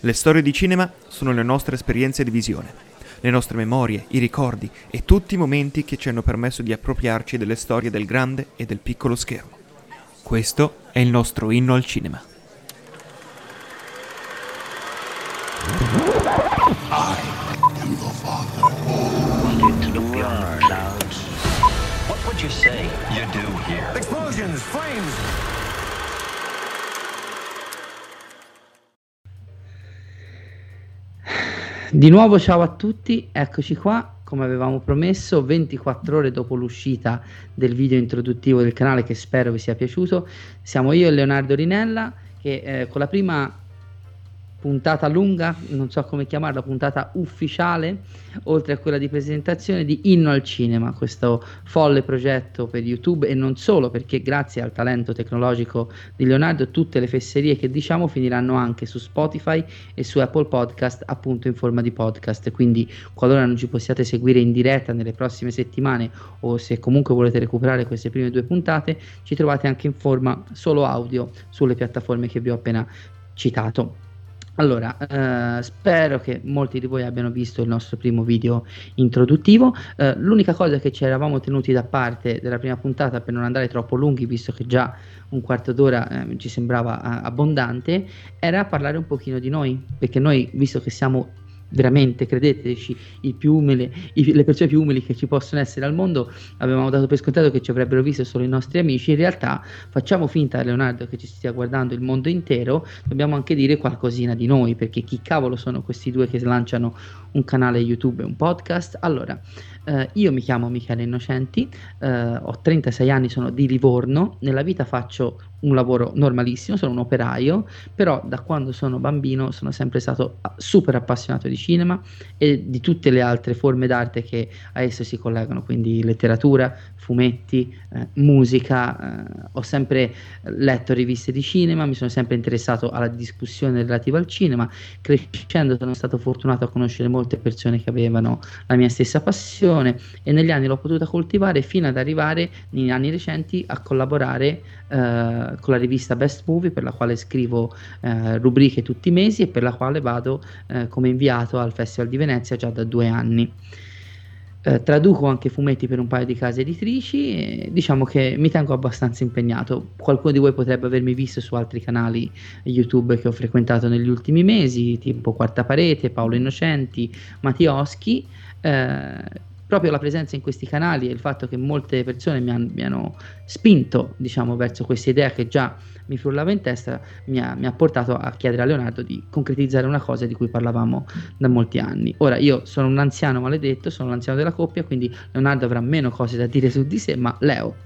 Le storie di cinema sono le nostre esperienze di visione, le nostre memorie, i ricordi e tutti i momenti che ci hanno permesso di appropriarci delle storie del grande e del piccolo schermo. Questo è il nostro inno al cinema. What would you say you do here? Explosions, flames. Di nuovo ciao a tutti, eccoci qua, come avevamo promesso, 24 ore dopo l'uscita del video introduttivo del canale che spero vi sia piaciuto. Siamo io e Leonardo Rinella che eh, con la prima puntata lunga, non so come chiamarla, puntata ufficiale, oltre a quella di presentazione di Inno al Cinema, questo folle progetto per YouTube e non solo, perché grazie al talento tecnologico di Leonardo tutte le fesserie che diciamo finiranno anche su Spotify e su Apple Podcast appunto in forma di podcast, quindi qualora non ci possiate seguire in diretta nelle prossime settimane o se comunque volete recuperare queste prime due puntate, ci trovate anche in forma solo audio sulle piattaforme che vi ho appena citato. Allora, eh, spero che molti di voi abbiano visto il nostro primo video introduttivo. Eh, l'unica cosa che ci eravamo tenuti da parte della prima puntata per non andare troppo lunghi, visto che già un quarto d'ora eh, ci sembrava eh, abbondante, era parlare un pochino di noi, perché noi, visto che siamo veramente, credeteci, umili, i, le persone più umili che ci possono essere al mondo, avevamo dato per scontato che ci avrebbero visto solo i nostri amici, in realtà facciamo finta, Leonardo, che ci stia guardando il mondo intero, dobbiamo anche dire qualcosina di noi, perché chi cavolo sono questi due che lanciano un canale YouTube e un podcast? Allora, eh, io mi chiamo Michele Innocenti, eh, ho 36 anni, sono di Livorno, nella vita faccio un lavoro normalissimo, sono un operaio, però da quando sono bambino sono sempre stato super appassionato di cinema e di tutte le altre forme d'arte che a esso si collegano, quindi letteratura, fumetti, eh, musica, eh, ho sempre letto riviste di cinema, mi sono sempre interessato alla discussione relativa al cinema, crescendo sono stato fortunato a conoscere molte persone che avevano la mia stessa passione e negli anni l'ho potuta coltivare fino ad arrivare negli anni recenti a collaborare eh, con la rivista Best Movie per la quale scrivo eh, rubriche tutti i mesi e per la quale vado eh, come inviato al Festival di Venezia già da due anni. Eh, traduco anche fumetti per un paio di case editrici e diciamo che mi tengo abbastanza impegnato. Qualcuno di voi potrebbe avermi visto su altri canali YouTube che ho frequentato negli ultimi mesi, tipo Quarta Parete, Paolo Innocenti, Mattioschi. Eh, proprio la presenza in questi canali e il fatto che molte persone mi, han, mi hanno spinto diciamo, verso questa idea che già mi frullava in testa mi ha, mi ha, portato a chiedere a Leonardo di concretizzare una cosa di cui parlavamo da molti anni. Ora io sono un anziano maledetto, sono l'anziano della coppia, quindi Leonardo avrà meno cose da dire su di sé, ma Leo,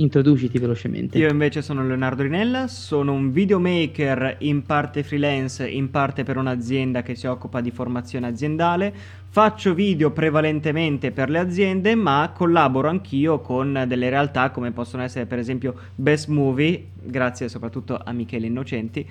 introduciti velocemente. Io invece sono Leonardo Rinella, sono un videomaker in parte freelance, in parte per un'azienda che si occupa di formazione aziendale. Faccio video prevalentemente per le aziende, ma collaboro anch'io con delle realtà come possono essere per esempio Best Movie, grazie soprattutto a Michele Innocenti.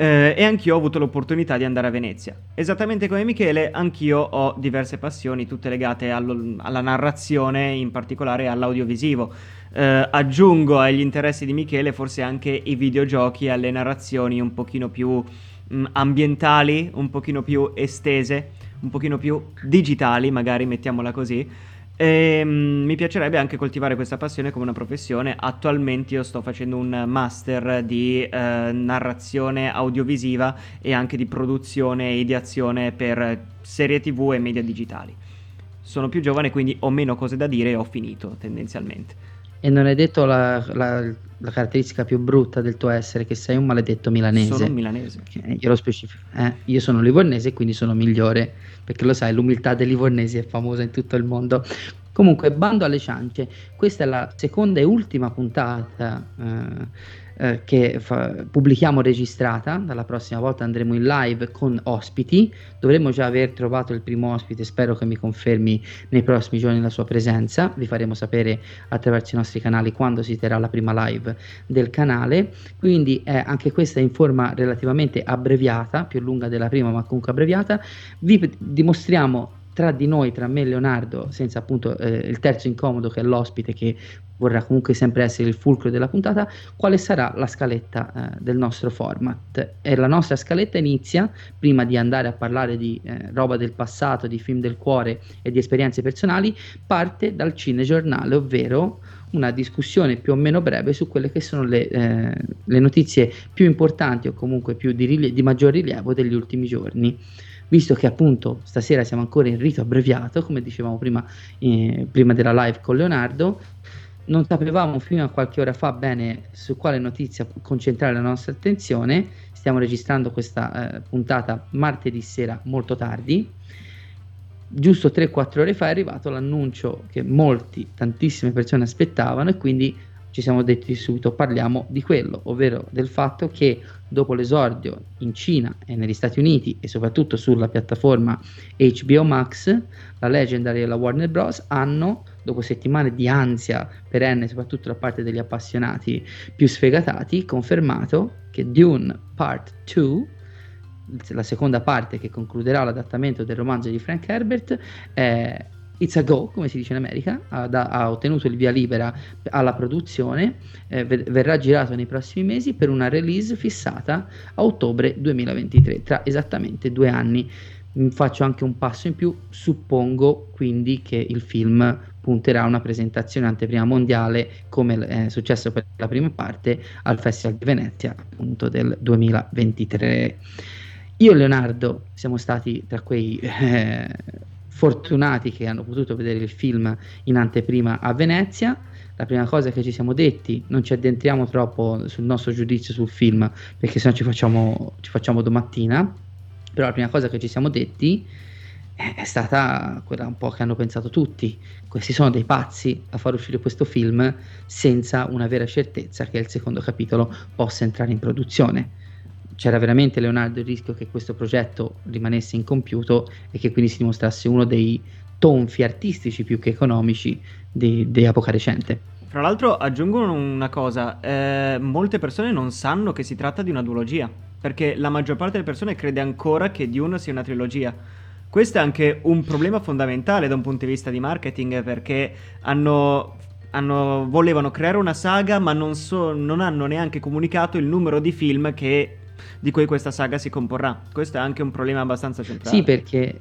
Eh, e anch'io ho avuto l'opportunità di andare a Venezia. Esattamente come Michele, anch'io ho diverse passioni, tutte legate allo, alla narrazione, in particolare all'audiovisivo. Eh, aggiungo agli interessi di Michele forse anche i videogiochi alle narrazioni un pochino più mh, mm, ambientali, un pochino più estese, un pochino più digitali, magari mettiamola così. E, um, mi piacerebbe anche coltivare questa passione come una professione. Attualmente io sto facendo un master di uh, narrazione audiovisiva e anche di produzione e ideazione per serie tv e media digitali. Sono più giovane quindi ho meno cose da dire e ho finito tendenzialmente. E non hai detto la, la, la, caratteristica più brutta del tuo essere, che sei un maledetto milanese. Sono un milanese. Eh, io lo specifico. Eh, io sono livornese quindi sono migliore, perché lo sai, l'umiltà dei livornesi è famosa in tutto il mondo. Comunque, bando alle ciance, questa è la seconda e ultima puntata eh, eh, che fa, pubblichiamo registrata, dalla prossima volta andremo in live con ospiti, dovremmo già aver trovato il primo ospite, spero che mi confermi nei prossimi giorni la sua presenza, vi faremo sapere attraverso i nostri canali quando si terrà la prima live del canale, quindi eh, anche questa in forma relativamente abbreviata, più lunga della prima ma comunque abbreviata, vi dimostriamo tra di noi, tra me e Leonardo, senza appunto eh, il terzo incomodo che è l'ospite che vorrà comunque sempre essere il fulcro della puntata, quale sarà la scaletta eh, del nostro format. E la nostra scaletta inizia, prima di andare a parlare di eh, roba del passato, di film del cuore e di esperienze personali, parte dal cinegiornale, ovvero una discussione più o meno breve su quelle che sono le, eh, le notizie più importanti o comunque di, rile- di maggior rilievo degli ultimi giorni visto che appunto stasera siamo ancora in rito abbreviato, come dicevamo prima, eh, prima della live con Leonardo, non sapevamo fino a qualche ora fa bene su quale notizia concentrare la nostra attenzione. Stiamo registrando questa eh, puntata martedì sera molto tardi. Giusto 3-4 ore fa è arrivato l'annuncio che molti, tantissime persone aspettavano e quindi ci siamo detti subito parliamo di quello, ovvero del fatto che dopo l'esordio in Cina e negli Stati Uniti e soprattutto sulla piattaforma HBO Max, la Legendary e la Warner Bros. hanno, dopo settimane di ansia perenne, soprattutto da parte degli appassionati più sfegatati, confermato che Dune Part 2 la seconda parte che concluderà l'adattamento del romanzo di Frank Herbert è It's a Go, come si dice in America, ha, ha ottenuto il via libera alla produzione, eh, verrà girato nei prossimi mesi per una release fissata a ottobre 2023, tra esattamente due anni. Mm, faccio anche un passo in più, suppongo quindi che il film punterà a una presentazione anteprima mondiale come è successo per la prima parte al Festival di Venezia appunto del 2023. Io e Leonardo siamo stati tra quei eh, fortunati che hanno potuto vedere il film in anteprima a Venezia. La prima cosa che ci siamo detti, non ci addentriamo troppo sul nostro giudizio sul film, perché sennò ci ci facciamo domattina, però la prima cosa che ci siamo detti è stata quella un po' che hanno pensato tutti. Questi sono dei pazzi a far uscire questo film senza una vera certezza che il secondo capitolo possa entrare in produzione c'era veramente Leonardo il rischio che questo progetto rimanesse incompiuto e che quindi si dimostrasse uno dei tonfi artistici più che economici di, di epoca recente. Fra l'altro aggiungo una cosa, eh, molte persone non sanno che si tratta di una duologia, perché la maggior parte delle persone crede ancora che Dune sia una trilogia. Questo è anche un problema fondamentale da un punto di vista di marketing, perché hanno hanno, volevano creare una saga, ma non, so, non, hanno neanche comunicato il numero di film che di cui questa saga si comporrà. Questo è anche un problema abbastanza centrale. Sì, perché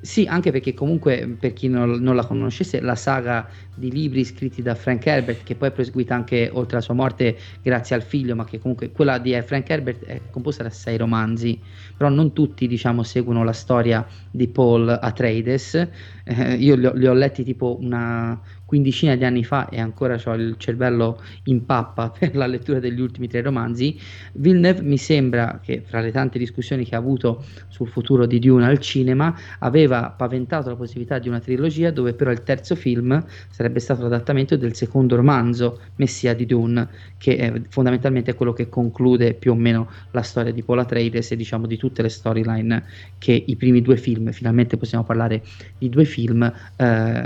sì, anche perché comunque per chi non, non, la conoscesse, la saga di libri scritti da Frank Herbert, che poi è proseguita anche oltre la sua morte grazie al figlio, ma che comunque quella di Frank Herbert è composta da sei romanzi, però non tutti diciamo seguono la storia di Paul Atreides. Eh, io li ho, li ho letti tipo una, quindicina di anni fa e ancora ho il cervello in pappa per la lettura degli ultimi tre romanzi, Villeneuve mi sembra che fra le tante discussioni che ha avuto sul futuro di Dune al cinema aveva paventato la possibilità di una trilogia dove però il terzo film sarebbe stato l'adattamento del secondo romanzo Messia di Dune che è fondamentalmente quello che conclude più o meno la storia di Paul Atreides e diciamo di tutte le storyline che i primi due film, finalmente possiamo parlare di due film eh,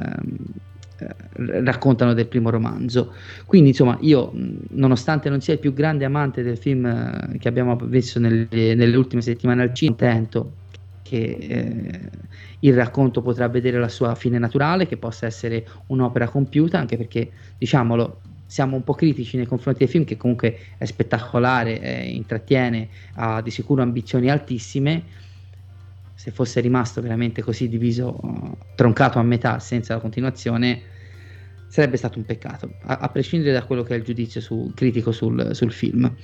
raccontano del primo romanzo. Quindi, insomma, io, nonostante non sia il più grande amante del film eh, che abbiamo visto nelle, nelle ultime settimane al cinema, contento che eh, il racconto potrà vedere la sua fine naturale, che possa essere un'opera compiuta, anche perché, diciamolo, siamo un po' critici nei confronti del film, che comunque è spettacolare, eh, intrattiene, ha di sicuro ambizioni altissime. Se fosse rimasto veramente così diviso, troncato a metà senza la continuazione, sarebbe stato un peccato, a, a prescindere da quello che è il giudizio su, critico sul, sul film.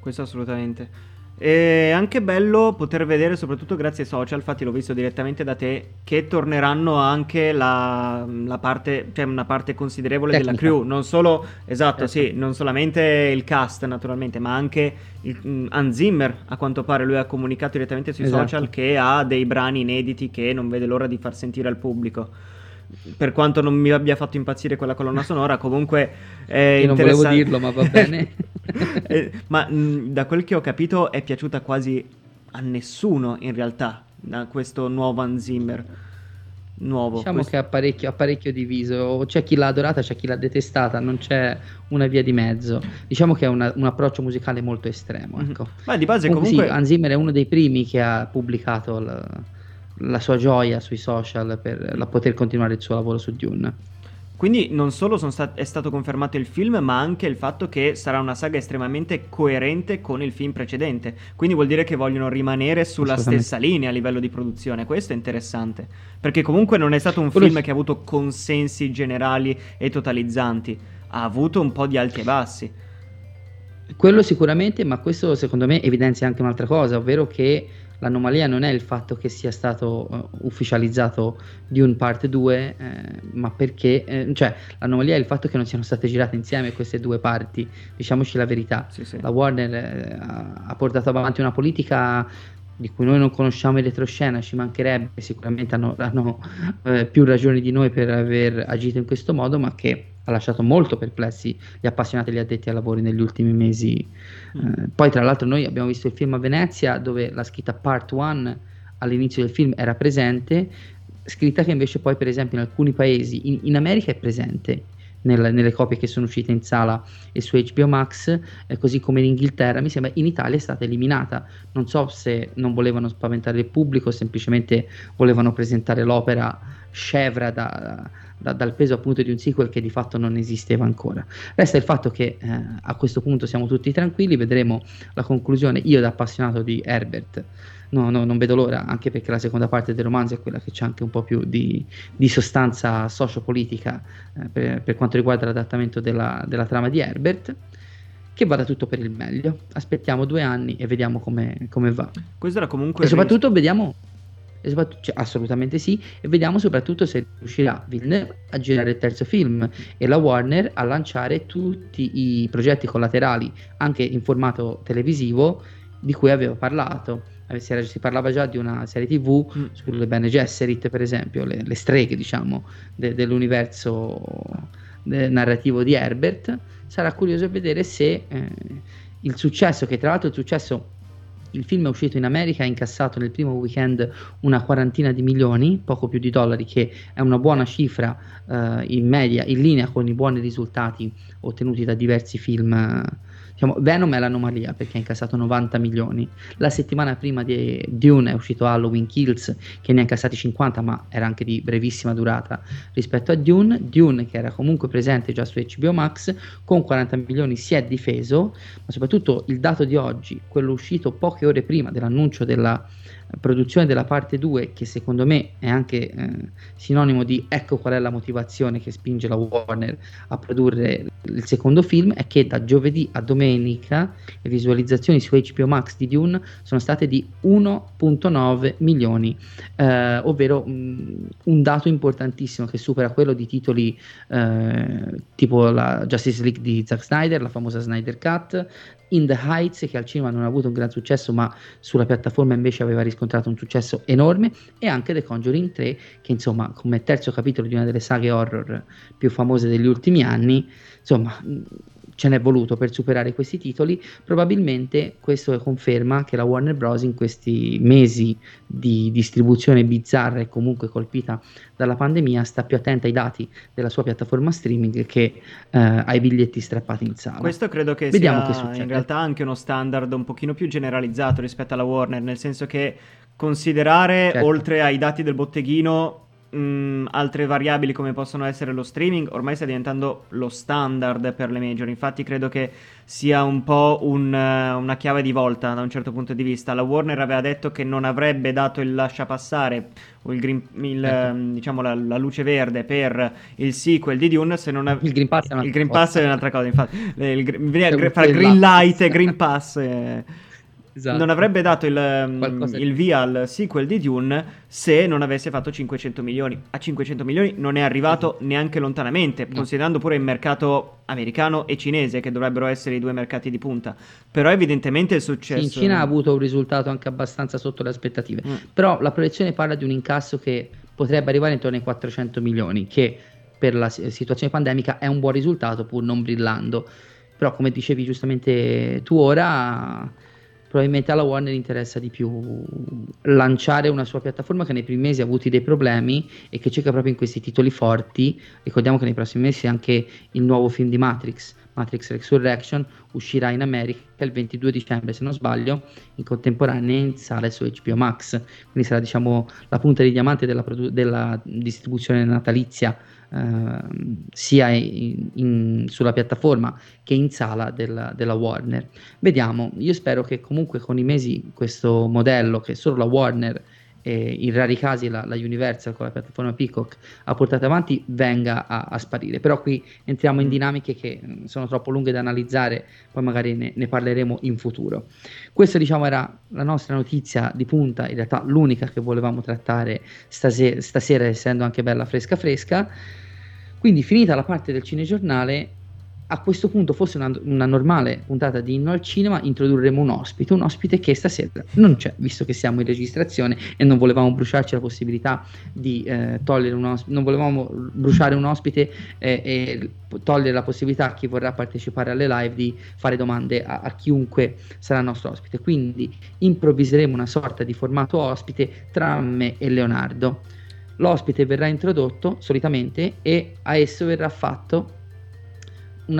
Questo assolutamente. È anche bello poter vedere, soprattutto grazie ai social, infatti l'ho visto direttamente da te, che torneranno anche la, la parte, cioè una parte considerevole Tecnica. della crew, non solo, esatto, certo. sì, non solamente il cast naturalmente, ma anche il, um, Hans Zimmer, a quanto pare lui ha comunicato direttamente sui esatto. social che ha dei brani inediti che non vede l'ora di far sentire al pubblico per quanto non mi abbia fatto impazzire quella colonna sonora, comunque è Io non volevo dirlo, ma va bene. eh, ma mh, da quel che ho capito è piaciuta quasi a nessuno in realtà, da questo nuovo Hans Zimmer. Nuovo, diciamo questo... che ha parecchio, parecchio, diviso, c'è chi l'ha adorata, c'è chi l'ha detestata, non c'è una via di mezzo. Diciamo che è una, un approccio musicale molto estremo. Mhm. Ecco. Mm-hmm. Ma di base comunque, comunque... Sì, Hans Zimmer è uno dei primi che ha pubblicato il la sua gioia sui social per la poter continuare il suo lavoro su Dune. Quindi non solo stat- è stato confermato il film, ma anche il fatto che sarà una saga estremamente coerente con il film precedente. Quindi vuol dire che vogliono rimanere sulla stessa linea a livello di produzione. Questo è interessante. Perché comunque non è stato un film che ha avuto consensi generali e totalizzanti. Ha avuto un po' di alti e bassi. Quello sicuramente, ma questo secondo me evidenzia anche un'altra cosa, ovvero che l'anomalia non è il fatto che sia stato uh, ufficializzato Dune Part 2, eh, ma perché, eh, cioè l'anomalia è il fatto che non siano state girate insieme queste due parti, diciamoci la verità. Sì, sì. La Warner eh, ha portato avanti una politica di cui noi non conosciamo il retroscena, ci mancherebbe, sicuramente hanno, hanno eh, più ragioni di noi per aver agito in questo modo, ma che ha lasciato molto perplessi gli appassionati e gli addetti ai lavori negli ultimi mesi. Mm. Eh, poi, tra l'altro, noi abbiamo visto il film a Venezia dove la scritta Part 1 all'inizio del film era presente, scritta che invece poi, per esempio, in alcuni paesi, in, in America è presente. Nel, nelle copie che sono uscite in sala e su HBO Max, eh, così come in Inghilterra, mi sembra in Italia è stata eliminata. Non so se non volevano spaventare il pubblico, semplicemente volevano presentare l'opera scevra da, da, dal peso appunto di un sequel che di fatto non esisteva ancora. Resta il fatto che eh, a questo punto siamo tutti tranquilli, vedremo la conclusione. Io da appassionato di Herbert no, no, non vedo l'ora, anche perché la seconda parte del romanzo è quella che c'è anche un po' più di, di sostanza sociopolitica eh, per, per, quanto riguarda l'adattamento della, della trama di Herbert che vada tutto per il meglio. Aspettiamo due anni e vediamo come, come va. Questo era comunque. E soprattutto ris- vediamo cioè, assolutamente sì, e vediamo soprattutto se riuscirà Villeneuve a girare il terzo film e la Warner a lanciare tutti i progetti collaterali, anche in formato televisivo, di cui aveva parlato. Si, era, si parlava già di una serie tv mm. sulle Bene Gesserit, per esempio, le, le streghe diciamo, de, dell'universo de, narrativo di Herbert. Sarà curioso vedere se eh, il successo, che tra l'altro il successo il film è uscito in America, ha incassato nel primo weekend una quarantina di milioni, poco più di dollari, che è una buona cifra eh, in media, in linea con i buoni risultati ottenuti da diversi film Diciamo, Venom è l'anomalia perché ha incassato 90 milioni. La settimana prima di Dune è uscito Halloween Kills che ne ha incassati 50, ma era anche di brevissima durata rispetto a Dune. Dune, che era comunque presente già su HBO Max, con 40 milioni si è difeso, ma soprattutto il dato di oggi, quello uscito poche ore prima dell'annuncio della produzione della parte 2 che secondo me è anche eh, sinonimo di ecco qual è la motivazione che spinge la Warner a produrre il secondo film è che da giovedì a domenica le visualizzazioni su HBO Max di Dune sono state di 1.9 milioni eh, ovvero mh, mm, un dato importantissimo che supera quello di titoli eh, tipo la Justice League di Zack Snyder la famosa Snyder Cut in the Heights che al cinema non ha avuto un gran successo ma sulla piattaforma invece aveva riscontrato un successo enorme e anche The Conjuring 3 che insomma come terzo capitolo di una delle saghe horror più famose degli ultimi anni insomma ce n'è voluto per superare questi titoli, probabilmente questo conferma che la Warner Bros. in questi mesi di distribuzione bizzarra e comunque colpita dalla pandemia sta più attenta ai dati della sua piattaforma streaming che eh, ai biglietti strappati in sala. Questo credo che Vediamo sia che in realtà anche uno standard un pochino più generalizzato rispetto alla Warner, nel senso che considerare certo. oltre ai dati del botteghino mh, mm, altre variabili come possono essere lo streaming ormai sta diventando lo standard per le major. Infatti, credo che sia un po' un, uh, una chiave di volta da un certo punto di vista. La Warner aveva detto che non avrebbe dato il lasciapassare o il green, il, ecco. uh, diciamo la, la, luce verde per il sequel di Dune. Se non av- il Green Pass è un'altra, il green pass è un'altra cosa. Infatti, il, il, il, fare green light e Green Pass. E, Esatto. Non avrebbe dato il, il, via al sequel di Dune se non avesse fatto 500 milioni. A 500 milioni non è arrivato esatto. neanche lontanamente, no. considerando pure il mercato americano e cinese, che dovrebbero essere i due mercati di punta. Però evidentemente il successo... Sì, in Cina ha avuto un risultato anche abbastanza sotto le aspettative. Mm. Però la proiezione parla di un incasso che potrebbe arrivare intorno ai 400 milioni, che per la situazione pandemica è un buon risultato pur non brillando. Però come dicevi giustamente tu ora probabilmente alla Warner interessa di più lanciare una sua piattaforma che nei primi mesi ha avuto dei problemi e che cerca proprio in questi titoli forti. Ricordiamo che nei prossimi mesi anche il nuovo film di Matrix, Matrix Resurrection, uscirà in America il 22 dicembre, se non sbaglio, in contemporanea in sale su HBO Max. Quindi sarà diciamo la punta di diamante della, produ- della distribuzione natalizia Ehm, sia in, in, sulla piattaforma che in sala della, della, Warner. Vediamo, io spero che comunque con i mesi questo modello che solo la Warner e in rari casi la, la, Universal con la piattaforma Peacock ha portato avanti venga a, a, sparire. Però qui entriamo in mm. dinamiche che mm, sono troppo lunghe da analizzare, poi magari ne, ne parleremo in futuro. Questa diciamo era la nostra notizia di punta, in realtà l'unica che volevamo trattare stasera, stasera essendo anche bella fresca fresca. Quindi finita la parte del cinegiornale, a questo punto fosse una, una, normale puntata di Inno al Cinema, introdurremo un ospite, un ospite che stasera non c'è, visto che siamo in registrazione e non volevamo bruciarci la possibilità di eh, togliere un ospite, non volevamo bruciare un ospite eh, e togliere la possibilità a chi vorrà partecipare alle live di fare domande a, a chiunque sarà nostro ospite. Quindi improvviseremo una sorta di formato ospite tra me e Leonardo l'ospite verrà introdotto solitamente e a esso verrà fatto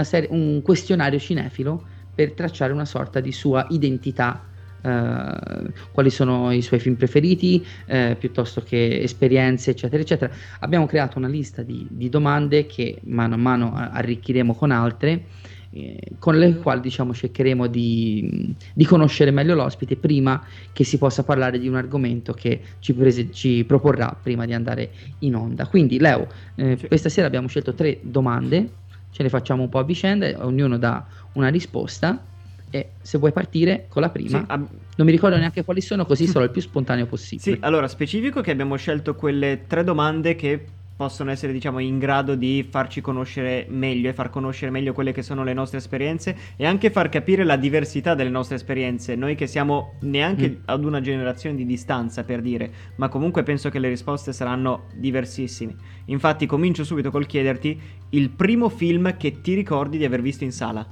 serie, un questionario cinefilo per tracciare una sorta di sua identità Uh, quali sono i suoi film preferiti, uh, piuttosto che esperienze, eccetera, eccetera. Abbiamo creato una lista di, di domande che mano a mano arricchiremo con altre eh, con le quali diciamo cercheremo di, di, conoscere meglio l'ospite prima che si possa parlare di un argomento che ci, prese, ci proporrà prima di andare in onda. Quindi Leo, eh, sì. questa sera abbiamo scelto tre domande, ce le facciamo un po' a vicenda, ognuno dà una risposta e se vuoi partire con la prima, sì, ab- non mi ricordo neanche quali sono, così sarò il più spontaneo possibile. Sì, allora specifico che abbiamo scelto quelle tre domande che possono essere diciamo in grado di farci conoscere meglio e far conoscere meglio quelle che sono le nostre esperienze e anche far capire la diversità delle nostre esperienze. Noi che siamo neanche mm. ad una generazione di distanza per dire ma comunque penso che le risposte saranno diversissime. Infatti comincio subito col chiederti il primo film che ti ricordi di aver visto in sala.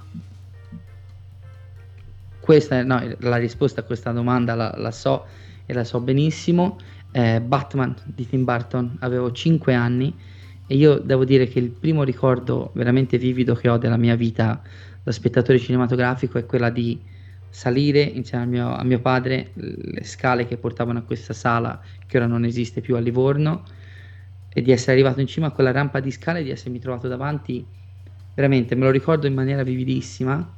Questa no, la risposta a questa domanda la, la so e la so benissimo eh, Batman di Tim Burton, avevo 5 anni e io devo dire che il primo ricordo veramente vivido che ho della mia vita da spettatore cinematografico è quella di salire insieme a mio, a mio padre le scale che portavano a questa sala che ora non esiste più a Livorno e di essere arrivato in cima a quella rampa di scale e di essermi trovato davanti veramente me lo ricordo in maniera vividissima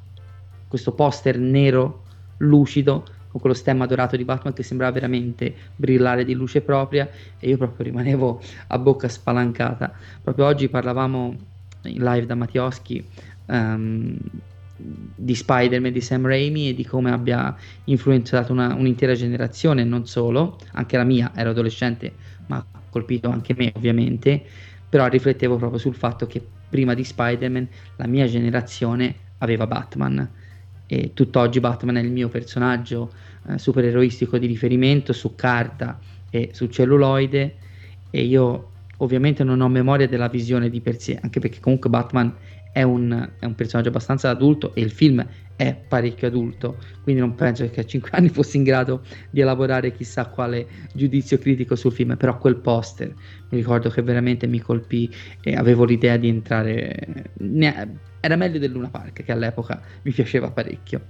questo poster nero lucido con quello stemma dorato di Batman che sembrava veramente brillare di luce propria e io proprio rimanevo a bocca spalancata. Proprio oggi parlavamo in live da Mattioschi um, di Spider-Man di Sam Raimi e di come abbia influenzato una, un'intera generazione, non solo, anche la mia, ero adolescente, ma ha colpito anche me ovviamente, però riflettevo proprio sul fatto che prima di Spider-Man la mia generazione aveva Batman e tutt'oggi Batman è il mio personaggio eh, supereroistico di riferimento su carta e su celluloide. E io ovviamente non ho memoria della visione di per sé, anche perché comunque Batman è un, è un personaggio abbastanza adulto e il film è parecchio adulto, quindi non penso che a 5 anni fossi in grado di elaborare chissà quale giudizio critico sul film, però quel poster mi ricordo che veramente mi colpì e avevo l'idea di entrare, era meglio del Luna Park che all'epoca mi piaceva parecchio.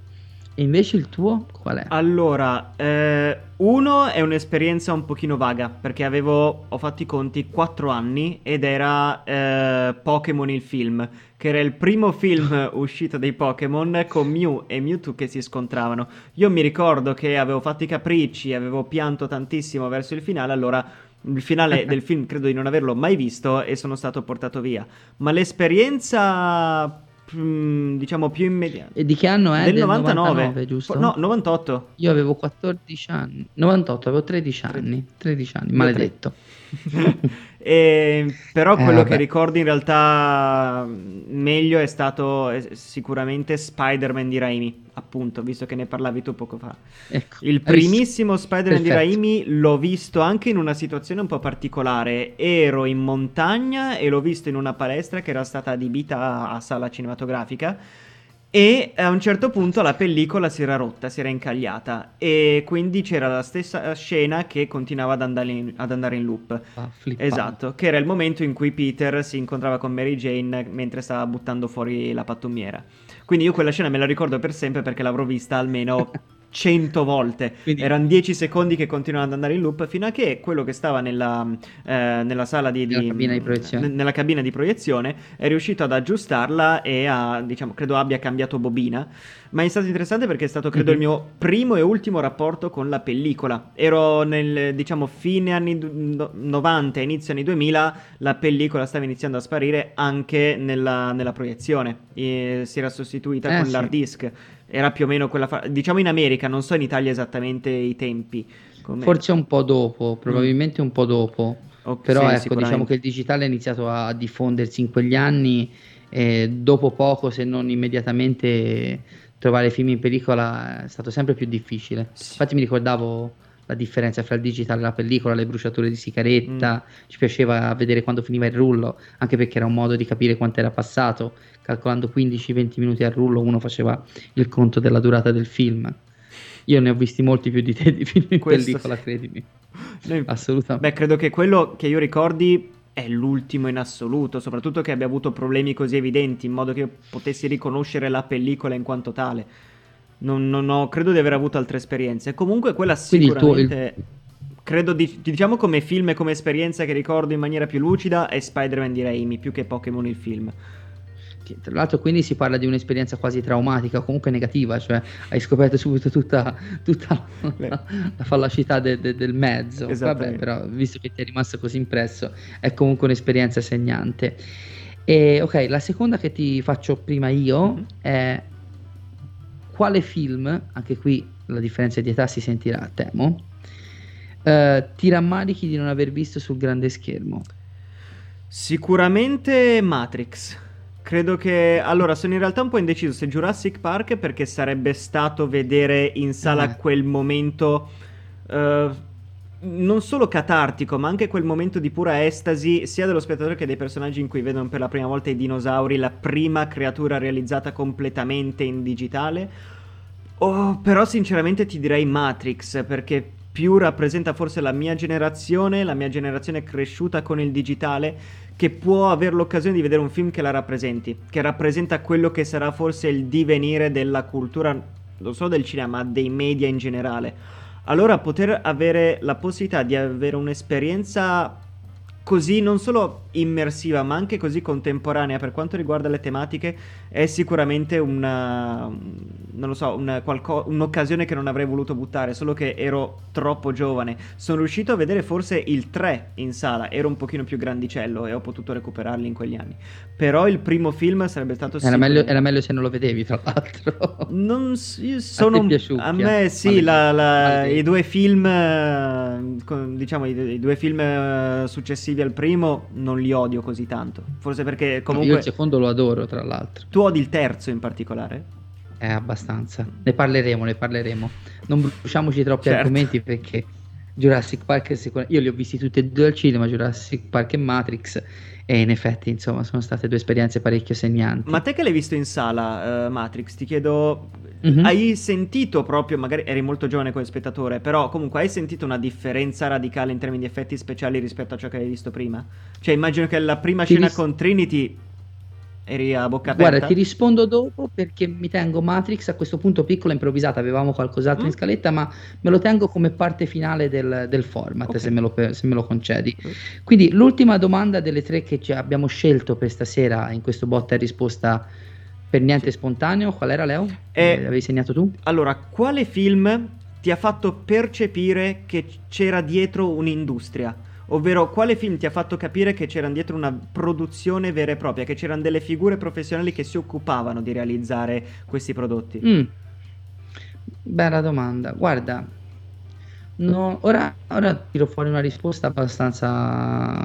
E invece il tuo qual è? Allora, eh, uno è un'esperienza un pochino vaga perché avevo, ho fatto i conti, 4 anni ed era eh, Pokémon il film, che era il primo film uscito dei Pokémon con Mew e Mewtwo che si scontravano. Io mi ricordo che avevo fatto i capricci, avevo pianto tantissimo verso il finale, allora il finale del film credo di non averlo mai visto e sono stato portato via. Ma l'esperienza mm, diciamo più immediata. E di che anno è? Del, del 99. 99, giusto? No, 98. Io avevo 14 anni. 98, avevo 13 anni. 13 anni, maledetto. e, però eh, quello che ricordo in realtà meglio è stato sicuramente Spider-Man di Raimi, appunto, visto che ne parlavi tu poco fa. Ecco, Il primissimo Spider-Man Perfetto. di Raimi l'ho visto anche in una situazione un po' particolare. Ero in montagna e l'ho visto in una palestra che era stata adibita a sala cinematografica E a un certo punto la pellicola si era rotta, si era incagliata e quindi c'era la stessa scena che continuava ad andare in, ad andare in loop. Ah. Esatto, che era il momento in cui Peter si incontrava con Mary Jane mentre stava buttando fuori la pattumiera. Quindi io quella scena me la ricordo per sempre perché l'avrò vista almeno 100 volte. Quindi- Erano 10 secondi che continuavano ad andare in loop fino a che quello che stava nella, eh, nella sala di, Nella cabina di proiezione. n- nella cabina di proiezione è riuscito ad aggiustarla e a, diciamo, credo abbia cambiato bobina. Ma è stato interessante perché è stato, credo, Mhm. il mio primo e ultimo rapporto con la pellicola. Ero nel, diciamo, fine anni no- 90, inizio anni 2000, la pellicola stava iniziando a sparire anche nella, nella proiezione. E si era sostituita Eh, con sì. l'hard disk. Era più o meno quella, fa- diciamo in America, non so in Italia esattamente i tempi. come- Forse un po' dopo, probabilmente un po' dopo. Ok, Però sì, ecco, diciamo che il digitale ha iniziato a diffondersi in quegli anni e dopo poco, se non immediatamente, trovare film in pellicola è stato sempre più difficile. Sì. Infatti mi ricordavo la differenza fra il digitale e la pellicola, le bruciature di sigaretta, Mm. ci piaceva vedere quando finiva il rullo, anche perché era un modo di capire quanto era passato, calcolando 15-20 minuti al rullo uno faceva il conto della durata del film. Io ne ho visti molti più di te di film in Questo pellicola, sì. credimi. Noi- Assolutamente. Beh, credo che quello che io ricordi è l'ultimo in assoluto, soprattutto che abbia avuto problemi così evidenti, in modo che io potessi riconoscere la pellicola in quanto tale. Non, non ho, credo di aver avuto altre esperienze. Comunque quella il tuo- il- sicuramente... Credo di, diciamo come film e come esperienza che ricordo in maniera più lucida è Spider-Man di Raimi, più che Pokémon il film. Tra l'altro quindi si parla di un'esperienza quasi traumatica, comunque negativa, cioè hai scoperto subito tutta, tutta la, la fallacità de- de- del mezzo. Vabbè, però visto che ti è rimasto così impresso, è comunque un'esperienza segnante. E ok, la seconda che ti faccio prima io Mhm. è quale film, anche qui la differenza di età si sentirà, temo, eh, ti rammarichi di non aver visto sul grande schermo? Sicuramente Matrix. Credo che... Allora, sono in realtà un po' indeciso se Jurassic Park perché sarebbe stato vedere in sala Eh. quel momento... eh, non solo catartico, ma anche quel momento di pura estasi, sia dello spettatore che dei personaggi in cui vedono per la prima volta i dinosauri, la prima creatura realizzata completamente in digitale. Oh, però sinceramente ti direi Matrix, perché più rappresenta forse la mia generazione, la mia generazione cresciuta con il digitale, che può avere l'occasione di vedere un film che la rappresenti, che rappresenta quello che sarà forse il divenire della cultura, non solo del cinema, ma dei media in generale. Allora poter avere la possibilità di avere un'esperienza così non solo immersiva ma anche così contemporanea. Per quanto riguarda le tematiche è sicuramente una non lo so una qualco- un'occasione che non avrei voluto buttare solo che ero troppo giovane. Sono riuscito a vedere forse il 3 in sala ero un pochino più grandicello e ho potuto recuperarli in quegli anni. Però il primo film sarebbe stato Era meglio, sicuramente- era meglio se non lo vedevi, tra l'altro. non sono te un- a me sì, la- la- i due film, eh, diciamo i, i due film eh, successivi al primo non li odio così tanto. Forse perché Io comunque il secondo lo adoro, tra l'altro. tu odi il terzo in particolare? È abbastanza. Ne parleremo, ne parleremo. Non bruciamoci troppi Certo. argomenti perché Jurassic Park è sicur- Io li ho visti tutti e due al cinema, Jurassic Park e Matrix, e in effetti, insomma, sono state due esperienze parecchio segnanti. Ma te che l'hai visto in sala, eh, Matrix, ti chiedo, Mhm. hai sentito proprio, magari eri molto giovane come spettatore, però comunque hai sentito una differenza radicale in termini di effetti speciali rispetto a ciò che hai visto prima? Cioè immagino che la prima Ti scena ris- con Trinity eri a bocca aperta. Guarda, ti rispondo dopo perché mi tengo Matrix a questo punto piccola improvvisata, avevamo qualcos'altro in Mm. scaletta, ma me lo tengo come parte finale del, del format, Ok. se, me lo, se me lo concedi. Quindi l'ultima domanda delle tre che ci abbiamo scelto per stasera in questo botta e risposta per niente spontaneo, qual era Leo? Eh, Eh, Avevi segnato tu? Allora, quale film ti ha fatto percepire che c'era dietro un'industria? Ovvero, quale film ti ha fatto capire che c'era dietro una produzione vera e propria, che c'erano delle figure professionali che si occupavano di realizzare questi prodotti? Mm. Bella domanda. Guarda, no, ora, ora tiro fuori una risposta abbastanza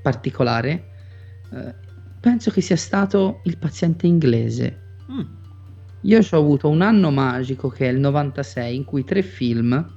particolare. Eh, penso che sia stato il paziente inglese. Mm. Io ci ho avuto un anno magico che è il 96 in cui tre film,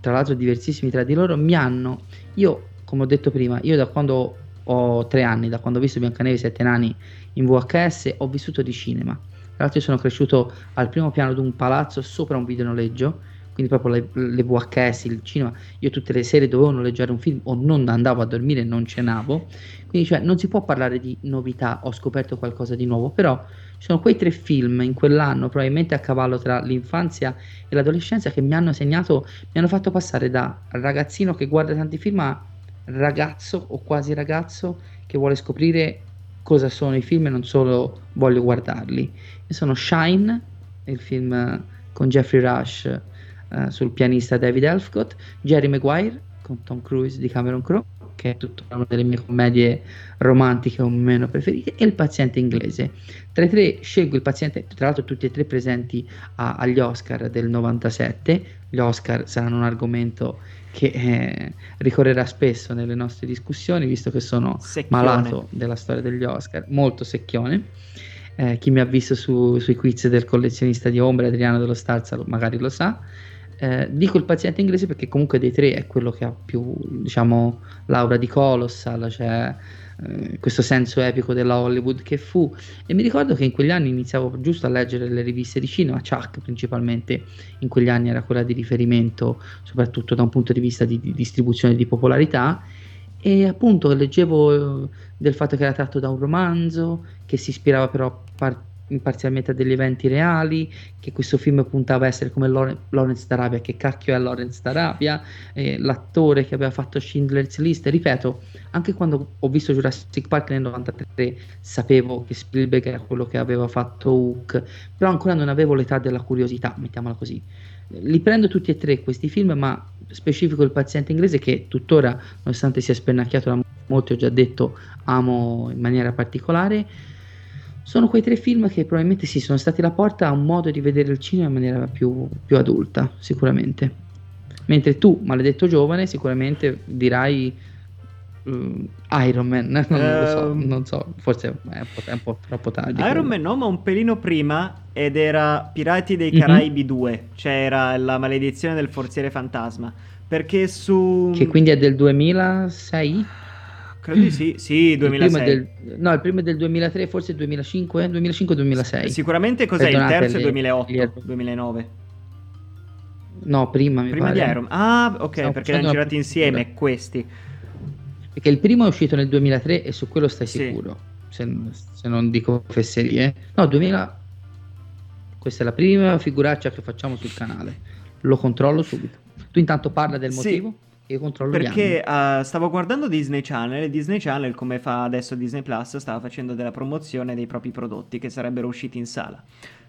tra l'altro diversissimi tra di loro, mi hanno... Io, come ho detto prima, io da quando ho tre anni, da quando ho visto Biancaneve e Sette Nani in VHS, ho vissuto di cinema. l'altro io sono cresciuto al primo piano di un palazzo sopra un videonoleggio, quindi proprio le, le VHS, il cinema, io tutte le sere dovevo noleggiare un film o non andavo a dormire, non cenavo, quindi cioè, non si può parlare di novità, ho scoperto qualcosa di nuovo, però sono quei tre film in quell'anno, probabilmente a cavallo tra l'infanzia e l'adolescenza, che mi hanno segnato, mi hanno fatto passare da ragazzino che guarda tanti film a ragazzo o quasi ragazzo che vuole scoprire cosa sono i film e non solo voglio guardarli. E sono Shine, il film con Jeffrey Rush eh, sul pianista David Elfcott, Jerry Maguire con Tom Cruise di Cameron Crowe, che è tutta una delle mie commedie romantiche o meno preferite, e Il paziente inglese. Tra i tre scelgo Il paziente, tra l'altro tutti e tre presenti a, agli Oscar del 97. Gli Oscar saranno un argomento che eh, ricorrerà spesso nelle nostre discussioni, visto che sono secchione. malato della storia degli Oscar, molto secchione. Eh, chi mi ha visto su, sui quiz del collezionista di ombre, Adriano dello Starza, magari lo sa. Eh, dico il paziente inglese perché comunque dei tre è quello che ha più, diciamo, l'aura di Colossal, cioè eh, questo senso epico della Hollywood che fu. E mi ricordo che in quegli anni iniziavo giusto a leggere le riviste di cinema, Chuck principalmente in quegli anni era quella di riferimento, soprattutto da un punto di vista di, di distribuzione di popolarità. E appunto leggevo eh, del fatto che era tratto da un romanzo, che si ispirava però a par- parzialmente degli eventi reali, che questo film puntava a essere come Lawrence d'Arabia, che cacchio è Lawrence d'Arabia, eh, l'attore che aveva fatto Schindler's List, ripeto, anche quando ho visto Jurassic Park nel 93 sapevo che Spielberg era quello che aveva fatto Hook, però ancora non avevo l'età della curiosità, mettiamola così. Li prendo tutti e tre questi film, ma specifico il paziente inglese che tuttora, nonostante sia spennacchiato da molti, ho già detto, amo in maniera particolare sono quei tre film che probabilmente sì, sono stati la porta a un modo di vedere il cinema in maniera più, più adulta, sicuramente. Mentre tu, maledetto giovane, sicuramente dirai uh, Iron Man, non, uh, lo so, ehm, non so, forse è un, po', è un po', troppo tardi. Iron Man no, ma un pelino prima ed era Pirati dei mhm. Caraibi mm-hmm. 2, cioè era la maledizione del forziere fantasma. Perché su... Che quindi è del 2006? Credo di sì, sì, 2006. Il del, no, il primo è del 2003, forse 2005, 2005-2006. Sicuramente cos'è Perdonate il terzo? È 2008, 2009. No, prima mi prima pare. di Iron Ah, ok, no, perché li hanno girati insieme no. questi. Perché il primo è uscito nel 2003 e su quello stai sì. sicuro, se, se, non dico fesserie. No, 2000... Questa è la prima figuraccia che facciamo sul canale. Lo controllo subito. Tu intanto parla del motivo. Sì io controllo Perché uh, stavo guardando Disney Channel e Disney Channel, come fa adesso Disney Plus, stava facendo della promozione dei propri prodotti che sarebbero usciti in sala.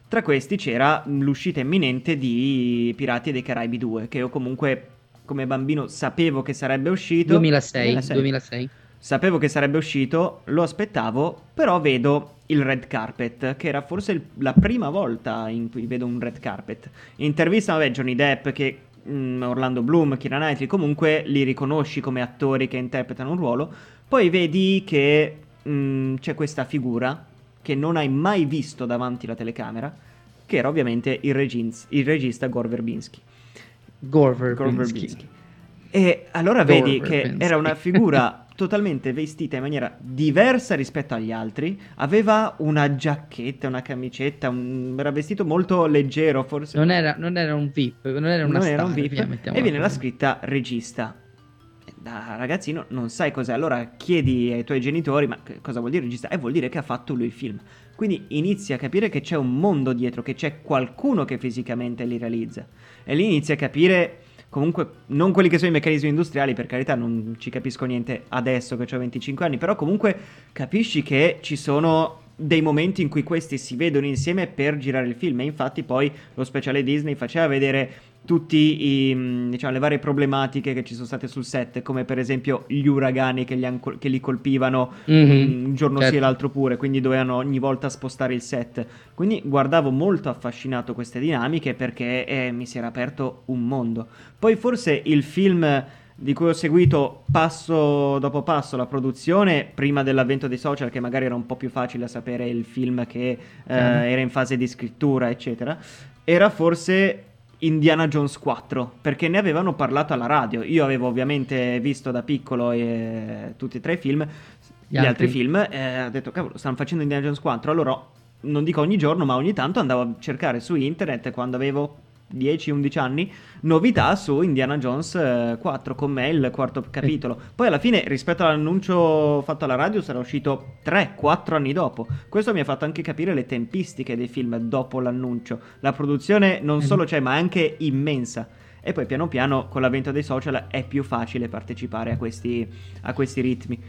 Tra questi c'era l'uscita imminente di Pirati dei Caraibi 2, che io comunque come bambino sapevo che sarebbe uscito. 2006, 2006. 2006. Sapevo che sarebbe uscito, lo aspettavo, però vedo il red carpet, che era forse il, la prima volta in cui vedo un red carpet. Intervista, vabbè, Johnny Depp che mm, Orlando Bloom, Kira Knightley, comunque li riconosci come attori che interpretano un ruolo, poi vedi che mm, c'è questa figura che non hai mai visto davanti alla telecamera, che era ovviamente il, regins- il regista Gore Verbinski. Gore Verbinski. E allora Gore vedi Verbinski. che era una figura totalmente vestita in maniera diversa rispetto agli altri, aveva una giacchetta, una camicetta, un... era vestito molto leggero, forse. Non era, non era un VIP, non era una non star, era un VIP, e viene la scritta regista. Da ragazzino non sai cos'è, allora chiedi ai tuoi genitori, ma cosa vuol dire regista? E vuol dire che ha fatto lui il film. Quindi inizi a capire che c'è un mondo dietro, che c'è qualcuno che fisicamente li realizza. E lì inizi a capire comunque non quelli che sono i meccanismi industriali, per carità non ci capisco niente adesso che ho 25 anni, però comunque capisci che ci sono dei momenti in cui questi si vedono insieme per girare il film e infatti poi lo speciale Disney faceva vedere tutte diciamo, le varie problematiche che ci sono state sul set, come per esempio gli uragani che li, han, che li colpivano mm-hmm, un giorno certo. sì e l'altro pure, quindi dovevano ogni volta spostare il set. Quindi guardavo molto affascinato queste dinamiche perché eh, mi si era aperto un mondo. Poi forse il film di cui ho seguito passo dopo passo la produzione prima dell'avvento dei social che magari era un po' più facile sapere il film che eh, era in fase di scrittura eccetera era forse Indiana Jones 4 perché ne avevano parlato alla radio. Io avevo ovviamente visto da piccolo eh, tutti e tre i film, gli, gli altri. altri. film, e ho detto cavolo, stanno facendo Indiana Jones 4, allora non dico ogni giorno, ma ogni tanto andavo a cercare su internet quando avevo 10-11 anni, novità su Indiana Jones 4 eh, con me il quarto capitolo. Poi alla fine rispetto all'annuncio fatto alla radio sarà uscito 3-4 anni dopo. Questo mi ha fatto anche capire le tempistiche dei film dopo l'annuncio. La produzione non mm. solo c'è ma anche immensa. E poi piano piano con l'avvento dei social è più facile partecipare a questi, a questi ritmi.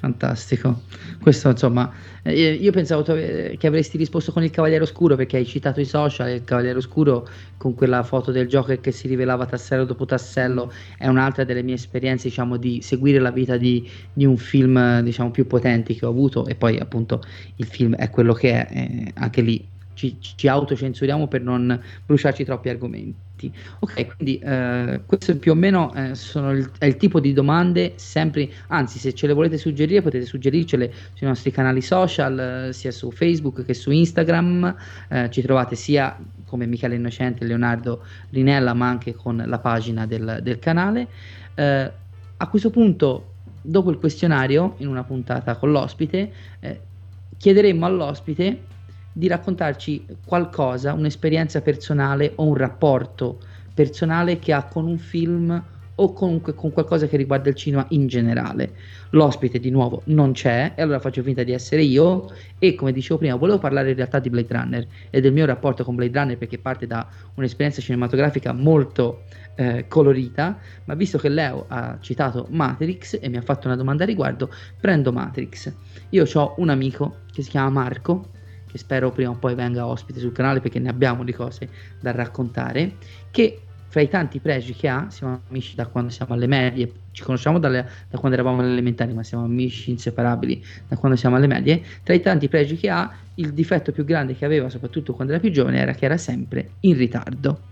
Fantastico. Questo insomma, eh, io pensavo che avresti risposto con il Cavaliere Oscuro perché hai citato i social. Il Cavaliere Oscuro con quella foto del Joker che si rivelava tassello dopo tassello è un'altra delle mie esperienze, diciamo, di seguire la vita di, di un film, diciamo, più potenti che ho avuto. E poi, appunto, il film è quello che è, eh, anche lì ci, ci autocensuriamo per non bruciarci troppi argomenti. Ok, quindi eh, questo più o meno eh, il, è il tipo di domande sempre, anzi se ce le volete suggerire potete suggerircele sui nostri canali social, eh, sia su Facebook che su Instagram, eh, ci trovate sia come Michele Innocente e Leonardo Rinella ma anche con la pagina del, del canale. Eh, a questo punto, dopo il questionario, in una puntata con l'ospite, eh, chiederemmo all'ospite di raccontarci qualcosa, un'esperienza personale o un rapporto personale che ha con un film o comunque con qualcosa che riguarda il cinema in generale. L'ospite di nuovo non c'è e allora faccio finta di essere io e come dicevo prima volevo parlare in realtà di Blade Runner e del mio rapporto con Blade Runner perché parte da un'esperienza cinematografica molto eh, colorita, ma visto che Leo ha citato Matrix e mi ha fatto una domanda a riguardo, prendo Matrix. Io ho un amico che si chiama Marco che spero prima o poi venga ospite sul canale perché ne abbiamo di cose da raccontare, che fra i tanti pregi che ha, siamo amici da quando siamo alle medie, ci conosciamo dalle, da quando eravamo alle elementari, ma siamo amici inseparabili da quando siamo alle medie, tra i tanti pregi che ha, il difetto più grande che aveva, soprattutto quando era più giovane, era che era sempre in ritardo.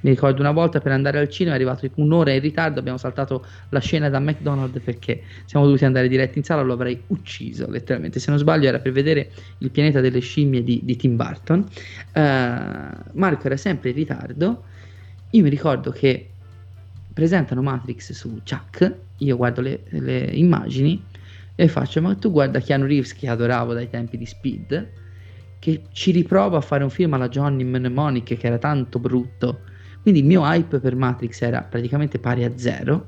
Mi ricordo una volta per andare al cinema è arrivato un'ora in ritardo, abbiamo saltato la scena da McDonald's perché siamo dovuti andare diretti in sala, lo avrei ucciso letteralmente. Se non sbaglio era per vedere il pianeta delle scimmie di, di Tim Burton. Uh, Marco era sempre in ritardo. Io mi ricordo che presentano Matrix su Chuck, io guardo le, le immagini e faccio, ma tu guarda Keanu Reeves che adoravo dai tempi di Speed, che ci riprova a fare un film alla Johnny Mnemonic che era tanto brutto quindi il mio hype per Matrix era praticamente pari a zero,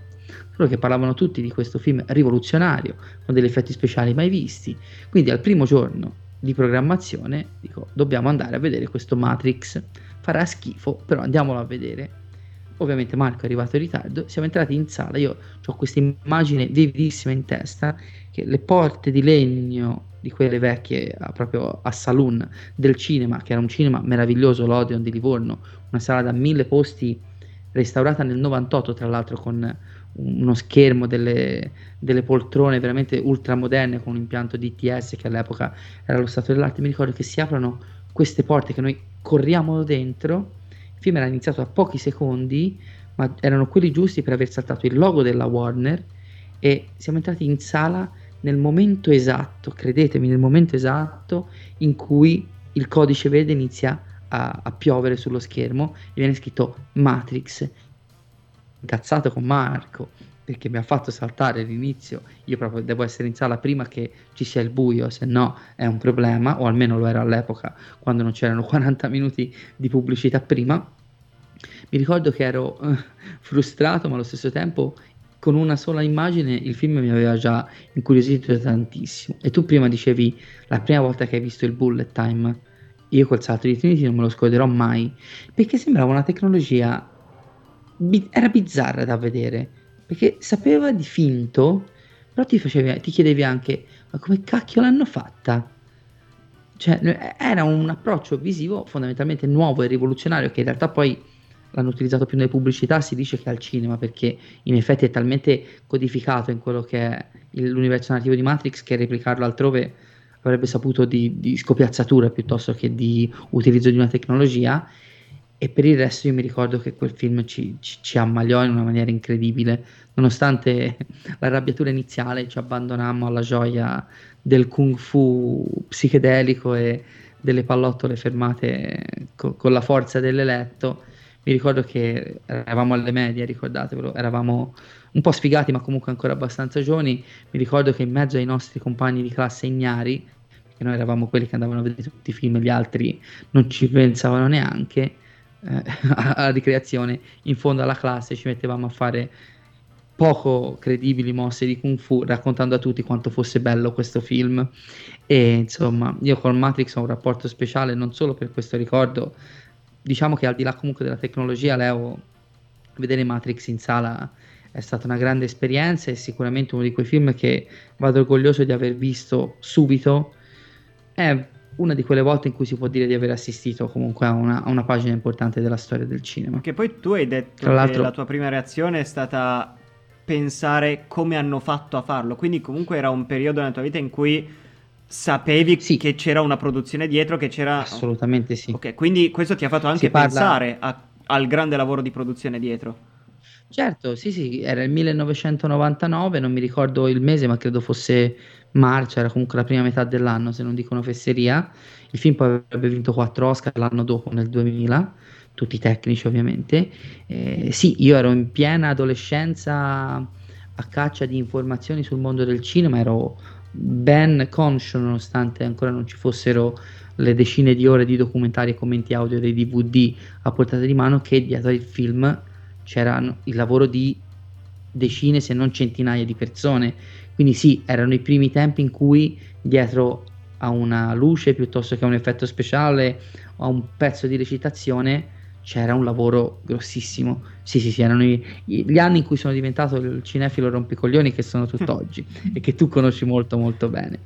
solo che parlavano tutti di questo film rivoluzionario, con degli effetti speciali mai visti. Quindi al primo giorno di programmazione dico dobbiamo andare a vedere questo Matrix, farà schifo, però andiamolo a vedere. Ovviamente Marco è arrivato in ritardo, siamo entrati in sala, io ho questa immagine vividissima in testa, che le porte di legno di quelle vecchie proprio a saloon del cinema, che era un cinema meraviglioso, l'Odeon di Livorno, una sala da mille posti restaurata nel 98 tra l'altro con uno schermo, delle, delle poltrone veramente ultramoderne con un impianto DTS che all'epoca era lo stato dell'arte, mi ricordo che si aprono queste porte che noi corriamo dentro, il film era iniziato a pochi secondi, ma erano quelli giusti per aver saltato il logo della Warner e siamo entrati in sala nel momento esatto, credetemi, nel momento esatto in cui il codice verde inizia a, a piovere sullo schermo e viene scritto Matrix. Incazzato con Marco perché mi ha fatto saltare l'inizio. Io proprio devo essere in sala prima che ci sia il buio, se no è un problema, o almeno lo era all'epoca quando non c'erano 40 minuti di pubblicità prima. Mi ricordo che ero uh, frustrato, ma allo stesso tempo con una sola immagine il film mi aveva già incuriosito tantissimo. E tu prima dicevi la prima volta che hai visto il bullet time, io col salto di Trinity non me lo scorderò mai, perché sembrava una tecnologia, era bizzarra da vedere, perché sapeva di finto, però ti, facevi, ti chiedevi anche, ma come cacchio l'hanno fatta? Cioè, era un approccio visivo fondamentalmente nuovo e rivoluzionario che in realtà poi l'hanno utilizzato più nelle pubblicità, si dice che al cinema, perché in effetti è talmente codificato in quello che è l'universo narrativo di Matrix che replicarlo altrove avrebbe saputo di, di scopiazzatura piuttosto che di utilizzo di una tecnologia. E per il resto io mi ricordo che quel film ci, ci, ci ammaliò in una maniera incredibile, nonostante l'arrabbiatura iniziale ci abbandonammo alla gioia del kung fu psichedelico e delle pallottole fermate co- con la forza dell'eletto mi ricordo che eravamo alle medie, ricordatevelo, eravamo un po' sfigati ma comunque ancora abbastanza giovani, mi ricordo che in mezzo ai nostri compagni di classe ignari, perché noi eravamo quelli che andavano a vedere tutti i film, gli altri non ci pensavano neanche eh, alla ricreazione, in fondo alla classe ci mettevamo a fare poco credibili mosse di kung fu raccontando a tutti quanto fosse bello questo film. E insomma io con Matrix ho un rapporto speciale non solo per questo ricordo diciamo che al di là comunque della tecnologia Leo vedere Matrix in sala è stata una grande esperienza e sicuramente uno di quei film che vado orgoglioso di aver visto subito è una di quelle volte in cui si può dire di aver assistito comunque a una, a una pagina importante della storia del cinema. Che poi tu hai detto Tra che la tua prima reazione è stata pensare come hanno fatto a farlo, quindi comunque era un periodo nella tua vita in cui sapevi sì. che c'era una produzione dietro, che c'era... Assolutamente sì. Ok, quindi questo ti ha fatto anche parla... pensare a, al grande lavoro di produzione dietro. Certo, sì, sì, era il 1999, non mi ricordo il mese, ma credo fosse marzo, era comunque la prima metà dell'anno, se non dico una fesseria. Il film poi avrebbe vinto 4 Oscar l'anno dopo, nel 2000, tutti tecnici ovviamente. Eh, sì, io ero in piena adolescenza a caccia di informazioni sul mondo del cinema, ero ben conscio nonostante ancora non ci fossero le decine di ore di documentari e commenti audio dei DVD a portata di mano che dietro il film c'era il lavoro di decine se non centinaia di persone quindi sì, erano i primi tempi in cui dietro a una luce piuttosto che a un effetto speciale o a un pezzo di recitazione c'era un lavoro grossissimo. Sì, sì, sì, erano i, gli anni in cui sono diventato il cinefilo rompicoglioni che sono tutt'oggi e che tu conosci molto molto bene.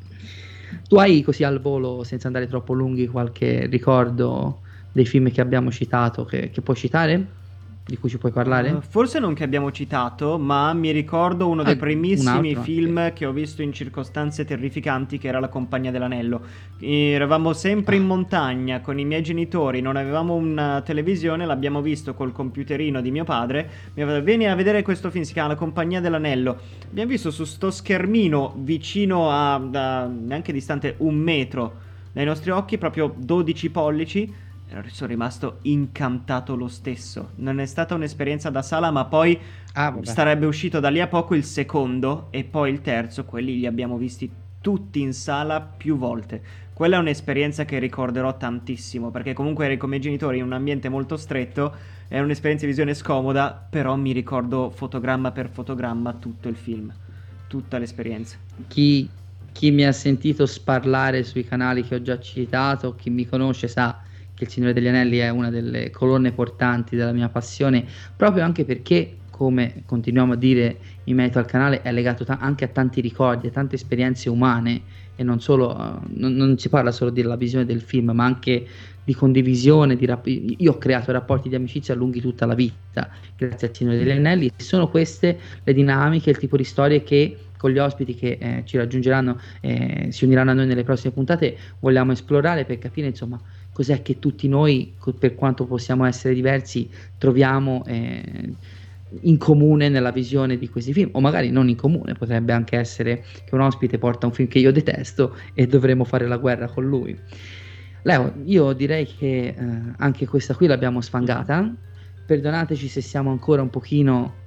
Tu hai così al volo, senza andare troppo lunghi, qualche ricordo dei film che abbiamo citato che, che puoi citare? Di cui ci puoi parlare? Uh, forse non che abbiamo citato, ma mi ricordo uno ah, dei primissimi film okay. che ho visto in circostanze terrificanti, che era La Compagnia dell'Anello. Eravamo sempre ah. in montagna con i miei genitori, non avevamo una televisione, l'abbiamo visto col computerino di mio padre. Mi aveva vieni a vedere questo film, si chiama La Compagnia dell'Anello. Abbiamo visto su sto schermino vicino a, da, neanche distante un metro dai nostri occhi, proprio 12 pollici sono rimasto incantato lo stesso. Non è stata un'esperienza da sala, ma poi ah, sarebbe uscito da lì a poco il secondo e poi il terzo. Quelli li abbiamo visti tutti in sala più volte. Quella è un'esperienza che ricorderò tantissimo, perché comunque eri come genitori in un ambiente molto stretto, è un'esperienza di visione scomoda, però mi ricordo fotogramma per fotogramma tutto il film, tutta l'esperienza. Chi, chi mi ha sentito sparlare sui canali che ho già citato, chi mi conosce sa che Il Signore degli Anelli è una delle colonne portanti della mia passione, proprio anche perché, come continuiamo a dire in merito al canale, è legato ta- anche a tanti ricordi, a tante esperienze umane e non solo, uh, non, non, si parla solo della visione del film, ma anche di condivisione, di rap- io ho creato rapporti di amicizia lunghi tutta la vita, grazie al Signore degli Anelli, sono queste le dinamiche, il tipo di storie che con gli ospiti che eh, ci raggiungeranno, eh, si uniranno a noi nelle prossime puntate, vogliamo esplorare per capire insomma cos'è che tutti noi, per quanto possiamo essere diversi, troviamo eh, in comune nella visione di questi film, o magari non in comune, potrebbe anche essere che un ospite porta un film che io detesto e dovremo fare la guerra con lui. Leo, io direi che eh, anche questa qui l'abbiamo sfangata, perdonateci se siamo ancora un pochino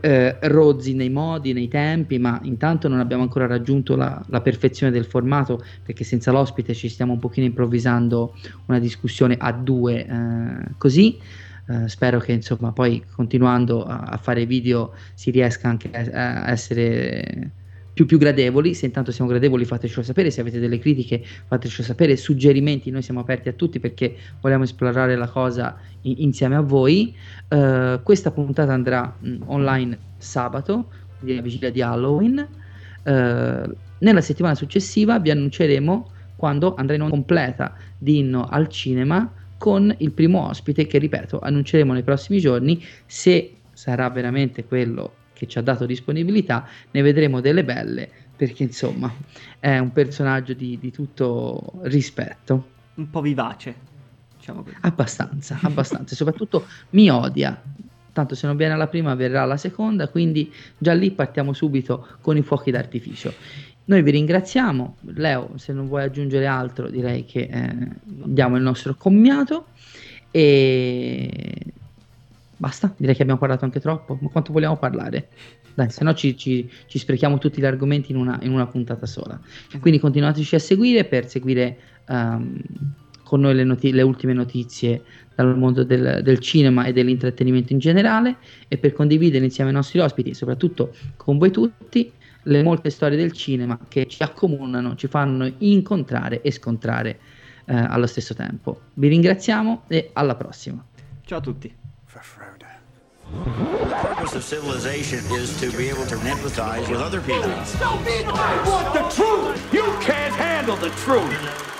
eh, rozzi nei modi, nei tempi, ma intanto non abbiamo ancora raggiunto la, la, perfezione del formato perché senza l'ospite ci stiamo un pochino improvvisando una discussione a due eh, così. Uh, spero che insomma poi continuando a, a, fare video si riesca anche a, a essere più, più gradevoli. Se intanto siamo gradevoli, fatecelo sapere. Se avete delle critiche, fatecelo sapere. Suggerimenti, noi siamo aperti a tutti perché vogliamo esplorare la cosa in, insieme a voi. Uh, questa puntata andrà mh, online sabato, quindi la vigilia di Halloween. Uh, nella settimana successiva vi annunceremo quando andrà in completa di inno al cinema con il primo ospite che ripeto annunceremo nei prossimi giorni se sarà veramente quello che ci ha dato disponibilità, ne vedremo delle belle perché insomma è un personaggio di, di tutto rispetto. Un po' vivace, diciamo così. Abbastanza, abbastanza, soprattutto mi odia. Tanto se non viene alla prima verrà alla seconda, quindi già lì partiamo subito con i fuochi d'artificio. Noi vi ringraziamo, Leo, se non vuoi aggiungere altro direi che eh, diamo il nostro commiato e Basta? Direi che abbiamo parlato anche troppo. Ma quanto vogliamo parlare? Dai, se no ci, ci, ci, sprechiamo tutti gli argomenti in una, in una, puntata sola. Quindi continuateci a seguire per seguire um, con noi le, noti- le, ultime notizie dal mondo del, del, cinema e dell'intrattenimento in generale e per condividere insieme ai nostri ospiti, soprattutto con voi tutti, le molte storie del cinema che ci accomunano, ci fanno incontrare e scontrare eh, allo stesso tempo. Vi ringraziamo e alla prossima. Ciao a tutti. The purpose of civilization is to be able to empathize with other people. Don't I want the truth! You can't handle the truth!